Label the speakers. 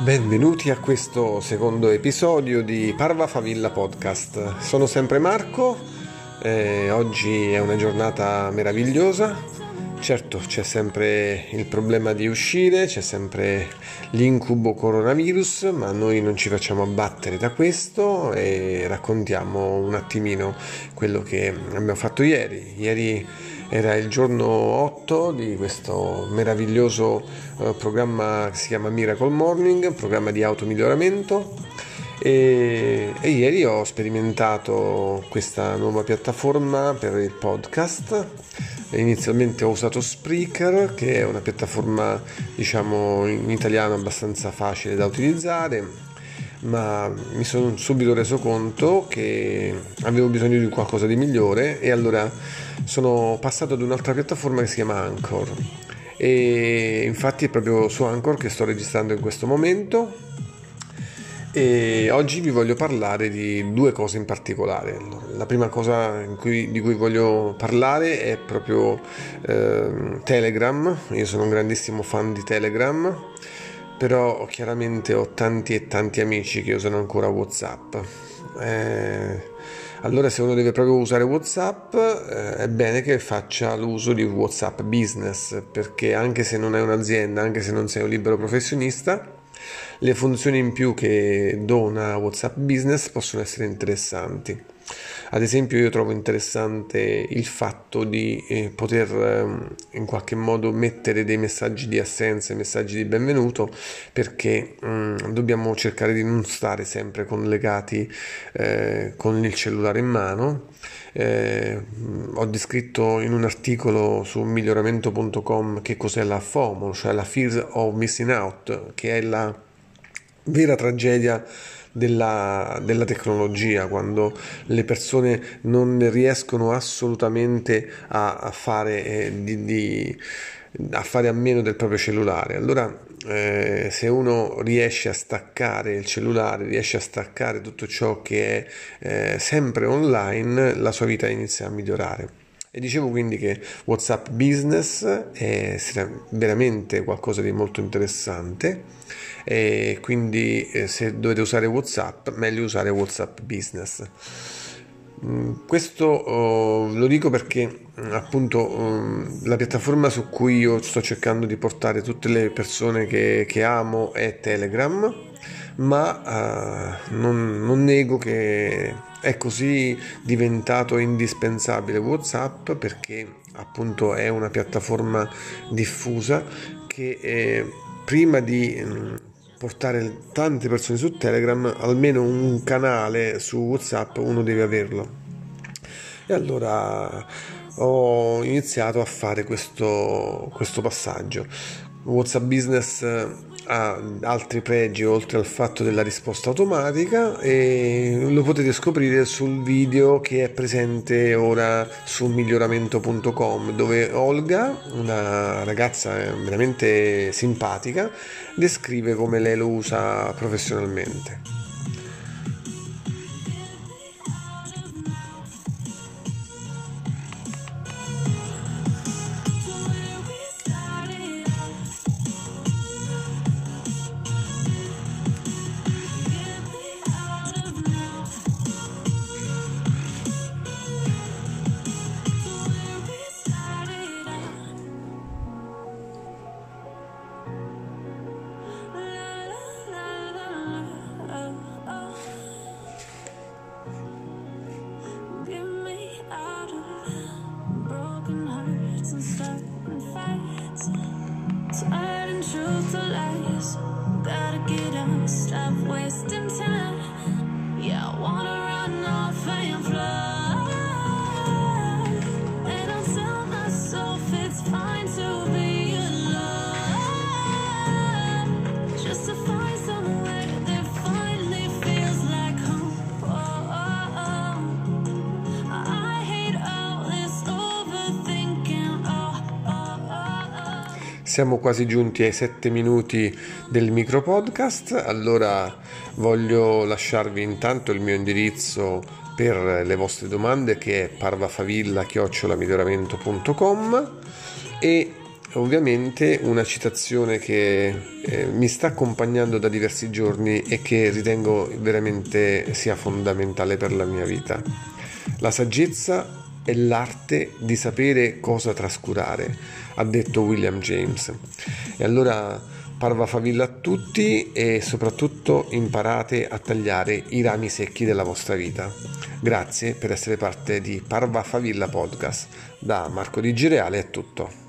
Speaker 1: Benvenuti a questo secondo episodio di Parva Favilla Podcast. Sono sempre Marco, eh, oggi è una giornata meravigliosa. Certo c'è sempre il problema di uscire, c'è sempre l'incubo coronavirus, ma noi non ci facciamo abbattere da questo e raccontiamo un attimino quello che abbiamo fatto ieri. Ieri era il giorno 8 di questo meraviglioso uh, programma che si chiama Miracle Morning, programma di automiglioramento. E, e ieri ho sperimentato questa nuova piattaforma per il podcast. Inizialmente ho usato Spreaker, che è una piattaforma diciamo in italiano abbastanza facile da utilizzare, ma mi sono subito reso conto che avevo bisogno di qualcosa di migliore e allora sono passato ad un'altra piattaforma che si chiama Anchor. E infatti è proprio su Anchor che sto registrando in questo momento. E oggi vi voglio parlare di due cose in particolare. La prima cosa cui, di cui voglio parlare è proprio eh, Telegram, io sono un grandissimo fan di Telegram, però chiaramente ho tanti e tanti amici che usano ancora Whatsapp. Eh, allora se uno deve proprio usare Whatsapp eh, è bene che faccia l'uso di Whatsapp Business perché anche se non è un'azienda, anche se non sei un libero professionista, le funzioni in più che dona Whatsapp Business possono essere interessanti. Ad esempio io trovo interessante il fatto di eh, poter eh, in qualche modo mettere dei messaggi di assenza e messaggi di benvenuto perché mh, mm, dobbiamo cercare di non stare sempre collegati eh, con il cellulare in mano. Eh, ho descritto in un articolo su miglioramento.com che cos'è la FOMO, cioè la Fear of Missing Out, che è la vera tragedia della, della, tecnologia, quando le persone non riescono assolutamente a, a, fare, eh, di, di, a, fare, a meno del proprio cellulare. Allora, eh, se uno riesce a staccare il cellulare, riesce a staccare tutto ciò che è eh, sempre online, la sua vita inizia a migliorare. E dicevo quindi che WhatsApp Business è veramente qualcosa di molto interessante e quindi eh, se dovete usare WhatsApp, meglio usare WhatsApp Business. Mm, questo oh, lo dico perché appunto oh, la piattaforma su cui io sto cercando di portare tutte le persone che, che amo è Telegram, ma uh, non, non nego che è così diventato indispensabile WhatsApp perché appunto è una piattaforma diffusa che eh, prima di mm, portare tante persone su Telegram, almeno un canale su WhatsApp uno deve averlo. E allora ho iniziato a fare questo, questo passaggio. WhatsApp Business ha altri pregi oltre al fatto della risposta automatica e lo potete scoprire sul video che è presente ora su miglioramento.com dove Olga, una ragazza veramente simpatica, descrive come lei lo usa professionalmente. Siamo quasi giunti ai 7 minuti del micro podcast, allora voglio lasciarvi intanto il mio indirizzo per le vostre domande che è parvafavilla-miglioramento.com e ovviamente una citazione che eh, mi sta accompagnando da diversi giorni e che ritengo veramente sia fondamentale per la mia vita. La saggezza è l'arte di sapere cosa trascurare, ha detto William James. E allora parva favilla a tutti e soprattutto imparate a tagliare i rami secchi della vostra vita. Grazie per essere parte di Parva Favilla Podcast. Da Marco Di Gireale è tutto.